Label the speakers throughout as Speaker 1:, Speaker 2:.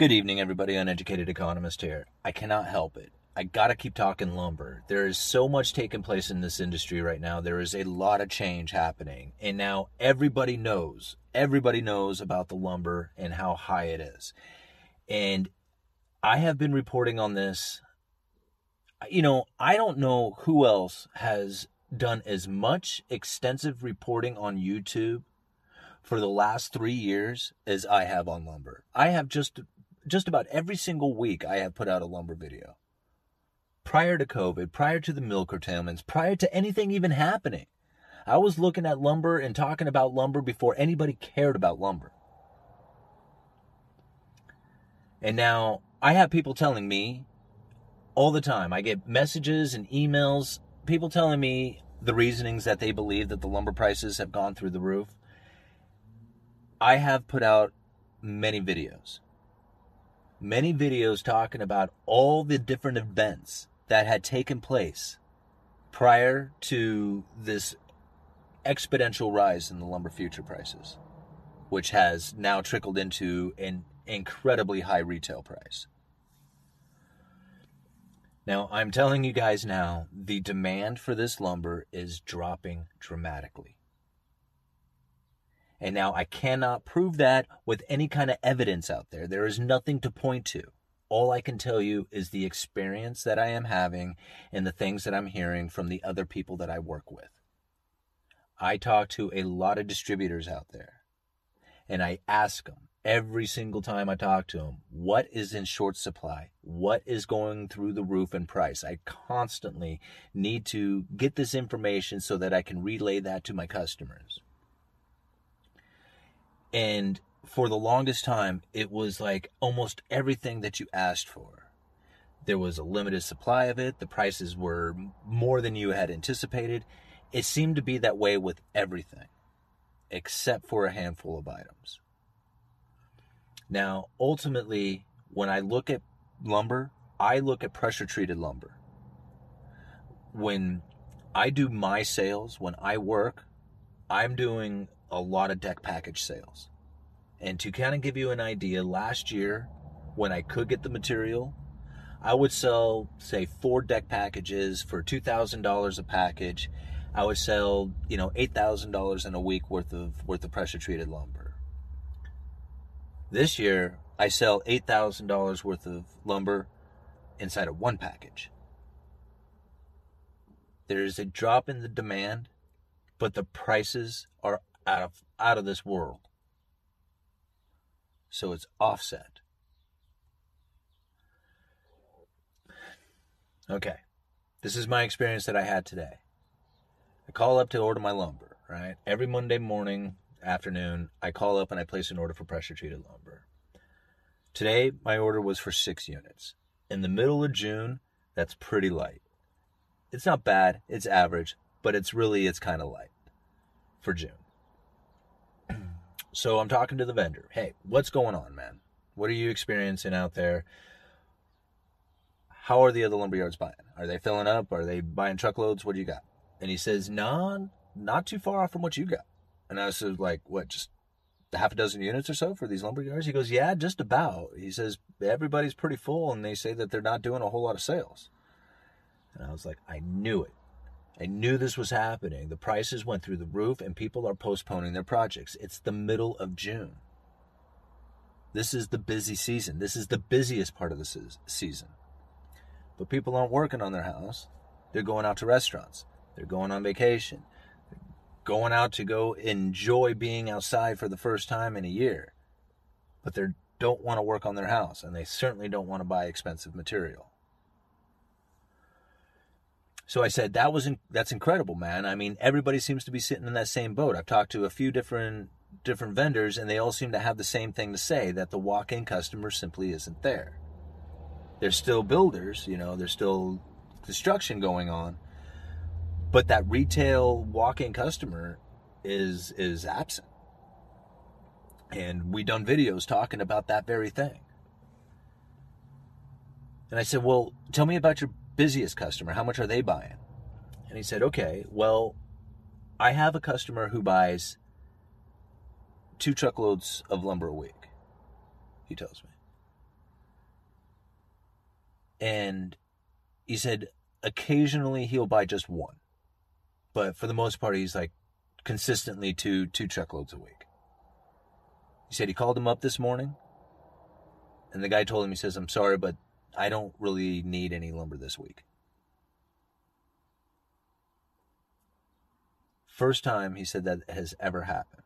Speaker 1: Good evening, everybody. Uneducated economist here. I cannot help it. I gotta keep talking lumber. There is so much taking place in this industry right now. There is a lot of change happening. And now everybody knows, everybody knows about the lumber and how high it is. And I have been reporting on this. You know, I don't know who else has done as much extensive reporting on YouTube for the last three years as I have on lumber. I have just just about every single week I have put out a lumber video. Prior to COVID, prior to the mill curtailments, prior to anything even happening, I was looking at lumber and talking about lumber before anybody cared about lumber. And now I have people telling me all the time. I get messages and emails, people telling me the reasonings that they believe that the lumber prices have gone through the roof. I have put out many videos many videos talking about all the different events that had taken place prior to this exponential rise in the lumber future prices, which has now trickled into an incredibly high retail price. Now, I'm telling you guys now, the demand for this lumber is dropping dramatically. And now I cannot prove that with any kind of evidence out there. There is nothing to point to. All I can tell you is the experience that I am having and the things that I'm hearing from the other people that I work with. I talk to a lot of distributors out there and I ask them every single time I talk to them, what is in short supply? What is going through the roof in price? I constantly need to get this information so that I can relay that to my customers. And for the longest time, it was like almost everything that you asked for. There was a limited supply of it. The prices were more than you had anticipated. It seemed to be that way with everything, except for a handful of items. Now, ultimately, when I look at lumber, I look at pressure treated lumber. When I do my sales, when I work, I'm doing a lot of deck package sales. And to kind of give you an idea, last year, when I could get the material, I would sell, say, four deck packages for $2,000 a package. I would sell, you know, $8,000 in a week worth of worth of pressure treated lumber. This year, I sell $8,000 worth of lumber inside of one package. There's a drop in the demand, but the prices are out of out of this world. So it's offset. Okay. This is my experience that I had today. I call up to order my lumber, right? Every Monday morning, afternoon, I call up and I place an order for pressure treated lumber. Today, my order was for six units. In the middle of June, that's pretty light. It's not bad, it's average, but it's really, it's kind of light for June. So I'm talking to the vendor. Hey, what's going on, man? What are you experiencing out there? How are the other lumberyards buying? Are they filling up? Are they buying truckloads? What do you got? And he says, nah, not too far off from what you got. And I was like, what, just half a dozen units or so for these lumberyards? He goes, yeah, just about. He says, everybody's pretty full and they say that they're not doing a whole lot of sales. And I was like, I knew it. I knew this was happening. The prices went through the roof and people are postponing their projects. It's the middle of June. This is the busy season. This is the busiest part of the season. But people aren't working on their house. They're going out to restaurants. They're going on vacation. They're going out to go enjoy being outside for the first time in a year. But they don't want to work on their house and they certainly don't want to buy expensive material. So I said, that was in, that's incredible, man. I mean, everybody seems to be sitting in that same boat. I've talked to a few different different vendors, and they all seem to have the same thing to say that the walk in customer simply isn't there. There's still builders, you know, there's still construction going on, but that retail walk in customer is is absent. And we done videos talking about that very thing. And I said, Well, tell me about your busiest customer. How much are they buying? And he said, Okay, well, I have a customer who buys two truckloads of lumber a week, he tells me. And he said, occasionally he'll buy just one. But for the most part, he's like consistently two two truckloads a week. He said he called him up this morning, and the guy told him, he says, I'm sorry, but I don't really need any lumber this week. First time he said that has ever happened.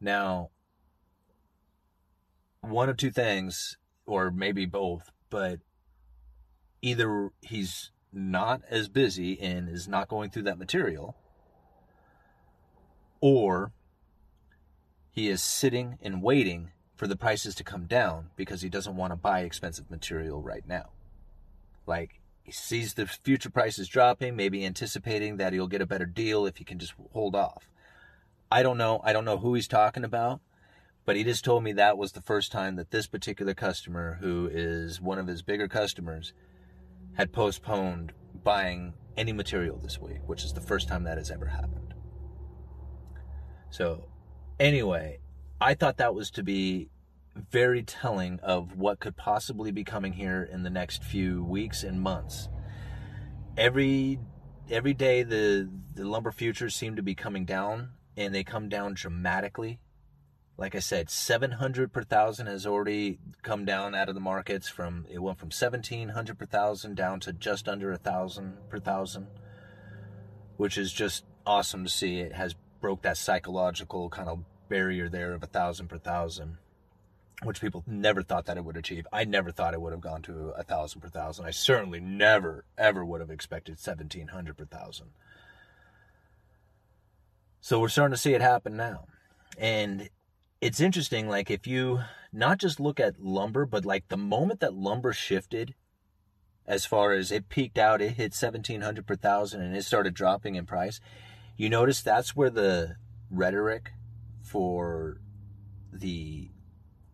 Speaker 1: Now, one of two things, or maybe both, but either he's not as busy and is not going through that material, or he is sitting and waiting for the prices to come down because he doesn't want to buy expensive material right now. Like he sees the future prices dropping, maybe anticipating that he'll get a better deal if he can just hold off. I don't know. I don't know who he's talking about, but he just told me that was the first time that this particular customer, who is one of his bigger customers, had postponed buying any material this week, which is the first time that has ever happened. So, anyway, I thought that was to be very telling of what could possibly be coming here in the next few weeks and months. Every every day the the lumber futures seem to be coming down and they come down dramatically. Like I said, 700 per thousand has already come down out of the markets from it went from 1700 per thousand down to just under a thousand per thousand, which is just awesome to see. It has broke that psychological kind of barrier there of a thousand per thousand which people never thought that it would achieve. I never thought it would have gone to a thousand per thousand. I certainly never, ever would have expected 1700 per thousand. So we're starting to see it happen now. And it's interesting, like, if you not just look at lumber, but like the moment that lumber shifted, as far as it peaked out, it hit 1700 per thousand and it started dropping in price. You notice that's where the rhetoric for the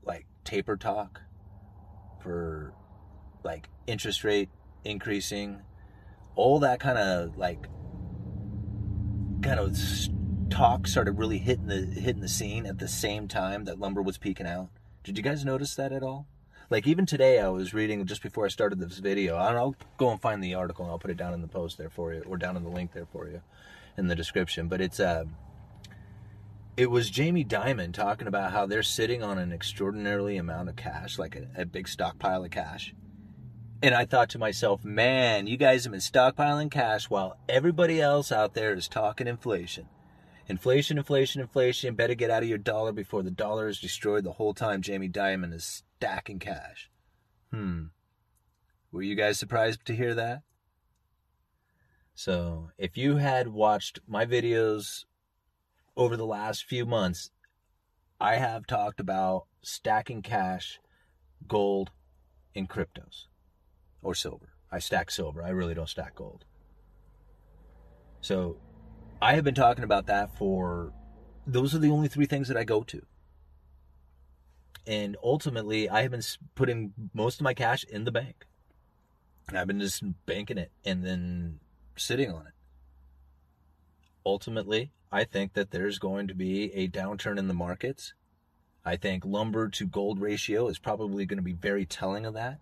Speaker 1: like taper talk for like interest rate increasing all that kind of like kind of talk started really hitting the hitting the scene at the same time that lumber was peaking out. Did you guys notice that at all? Like even today i was reading just before i started this video i'll go and find the article and i'll put it down in the post there for you or down in the link there for you in the description but it's uh it was Jamie Dimon talking about how they're sitting on an extraordinarily amount of cash, like a, a, big stockpile of cash. And I thought to myself, man, you guys have been stockpiling cash while everybody else out there is talking inflation. Inflation, inflation, inflation. Better get out of your dollar before the dollar is destroyed the whole time Jamie Dimon is stacking cash. Hmm. Were you guys surprised to hear that? So, if you had watched my videos over the last few months, I have talked about stacking cash, gold, and cryptos or silver. I stack silver. I really don't stack gold. So I have been talking about that for those are the only three things that I go to. And ultimately, I have been putting most of my cash in the bank. And I've been just banking it and then sitting on it. Ultimately, I think that there's going to be a downturn in the markets. I think lumber to gold ratio is probably going to be very telling of that.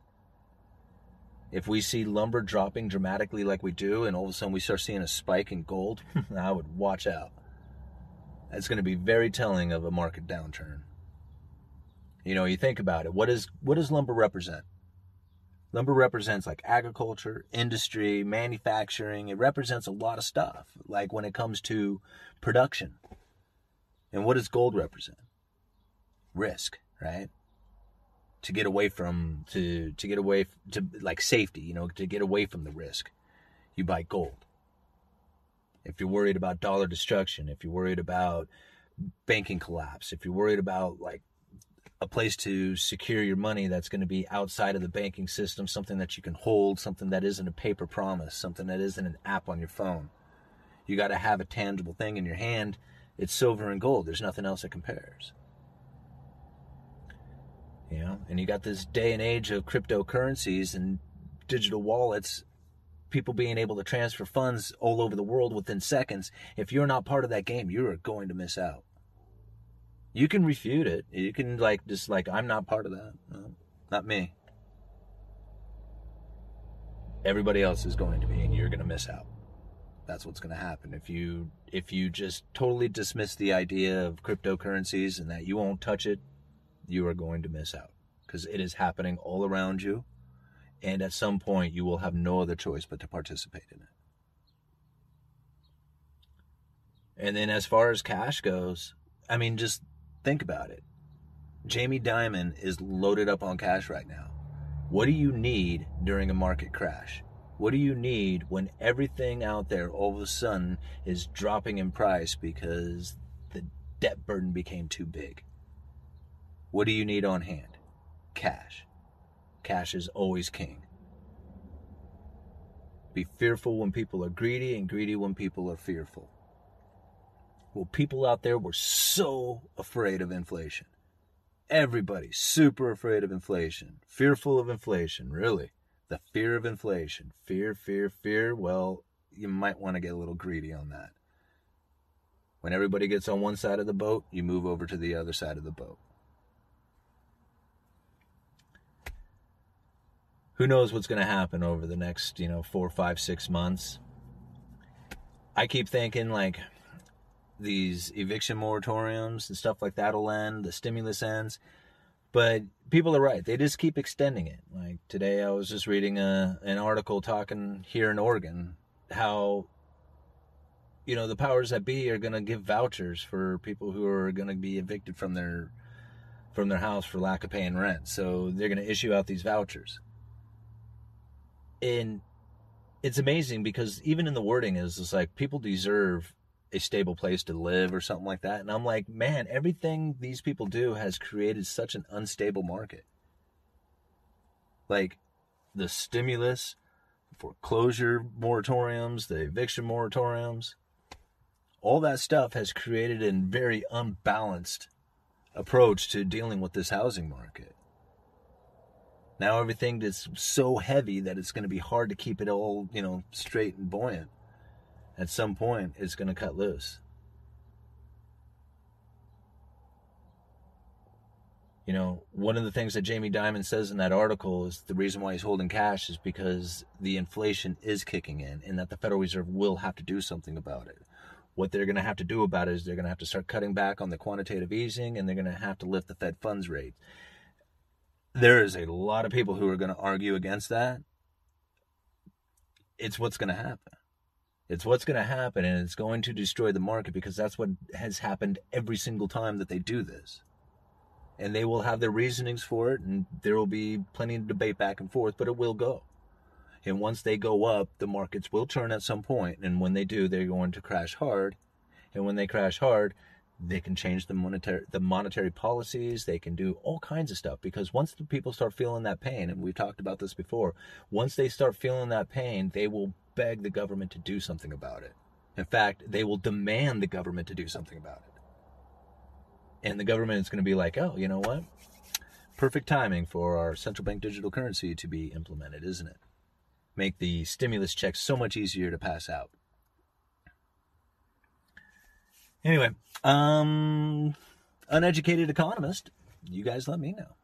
Speaker 1: If we see lumber dropping dramatically like we do, and all of a sudden we start seeing a spike in gold, I would watch out. That's going to be very telling of a market downturn. You know, you think about it. What is what does lumber represent? Lumber represents like agriculture, industry, manufacturing. It represents a lot of stuff, like when it comes to production. And what does gold represent? Risk, right? To get away from to to get away to like safety, you know, to get away from the risk, you buy gold. If you're worried about dollar destruction, if you're worried about banking collapse, if you're worried about like a place to secure your money that's going to be outside of the banking system, something that you can hold, something that isn't a paper promise, something that isn't an app on your phone. You got to have a tangible thing in your hand. It's silver and gold. There's nothing else that compares. You know, and you got this day and age of cryptocurrencies and digital wallets, people being able to transfer funds all over the world within seconds. If you're not part of that game, you are going to miss out. You can refute it. You can like just like I'm not part of that. No, not me. Everybody else is going to be, and you're going to miss out. That's what's going to happen if you if you just totally dismiss the idea of cryptocurrencies and that you won't touch it. You are going to miss out because it is happening all around you, and at some point you will have no other choice but to participate in it. And then as far as cash goes, I mean, just Think about it. Jamie Dimon is loaded up on cash right now. What do you need during a market crash? What do you need when everything out there all of a sudden is dropping in price because the debt burden became too big? What do you need on hand? Cash. Cash is always king. Be fearful when people are greedy and greedy when people are fearful. Well, people out there were so afraid of inflation. Everybody super afraid of inflation, fearful of inflation, really. The fear of inflation. Fear, fear, fear. Well, you might want to get a little greedy on that. When everybody gets on one side of the boat, you move over to the other side of the boat. Who knows what's going to happen over the next, you know, four, five, six months? I keep thinking, like, these eviction moratoriums and stuff like that'll end, the stimulus ends. But people are right. They just keep extending it. Like today, I was just reading a, an article talking here in Oregon how, you know, the powers that be are going to give vouchers for people who are going to be evicted from their from their house for lack of paying rent. So they're going to issue out these vouchers. And it's amazing because even in the wording is it's like people deserve a stable place to live or something like that. And I'm like, man, everything these people do has created such an unstable market. Like the stimulus, foreclosure moratoriums, the eviction moratoriums, all that stuff has created a very unbalanced approach to dealing with this housing market. Now everything is so heavy that it's going to be hard to keep it all, you know, straight and buoyant at some point it's going to cut loose. You know, one of the things that Jamie Dimon says in that article is the reason why he's holding cash is because the inflation is kicking in and that the Federal Reserve will have to do something about it. What they're going to have to do about it is they're going to have to start cutting back on the quantitative easing and they're going to have to lift the Fed funds rate. There is a lot of people who are going to argue against that. It's what's going to happen. It's what's going to happen, and it's going to destroy the market because that's what has happened every single time that they do this. And they will have their reasonings for it, and there will be plenty of debate back and forth, but it will go. And once they go up, the markets will turn at some point, and when they do, they're going to crash hard. And when they crash hard, they can change the monetary the monetary policies they can do all kinds of stuff because once the people start feeling that pain and we've talked about this before once they start feeling that pain they will beg the government to do something about it. In fact, they will demand the government to do something about it. And the government is going to be like, oh, you know what? Perfect timing for our central bank digital currency to be implemented, isn't it? Make the stimulus checks so much easier to pass out. Anyway, um, uneducated economist, you guys let me know.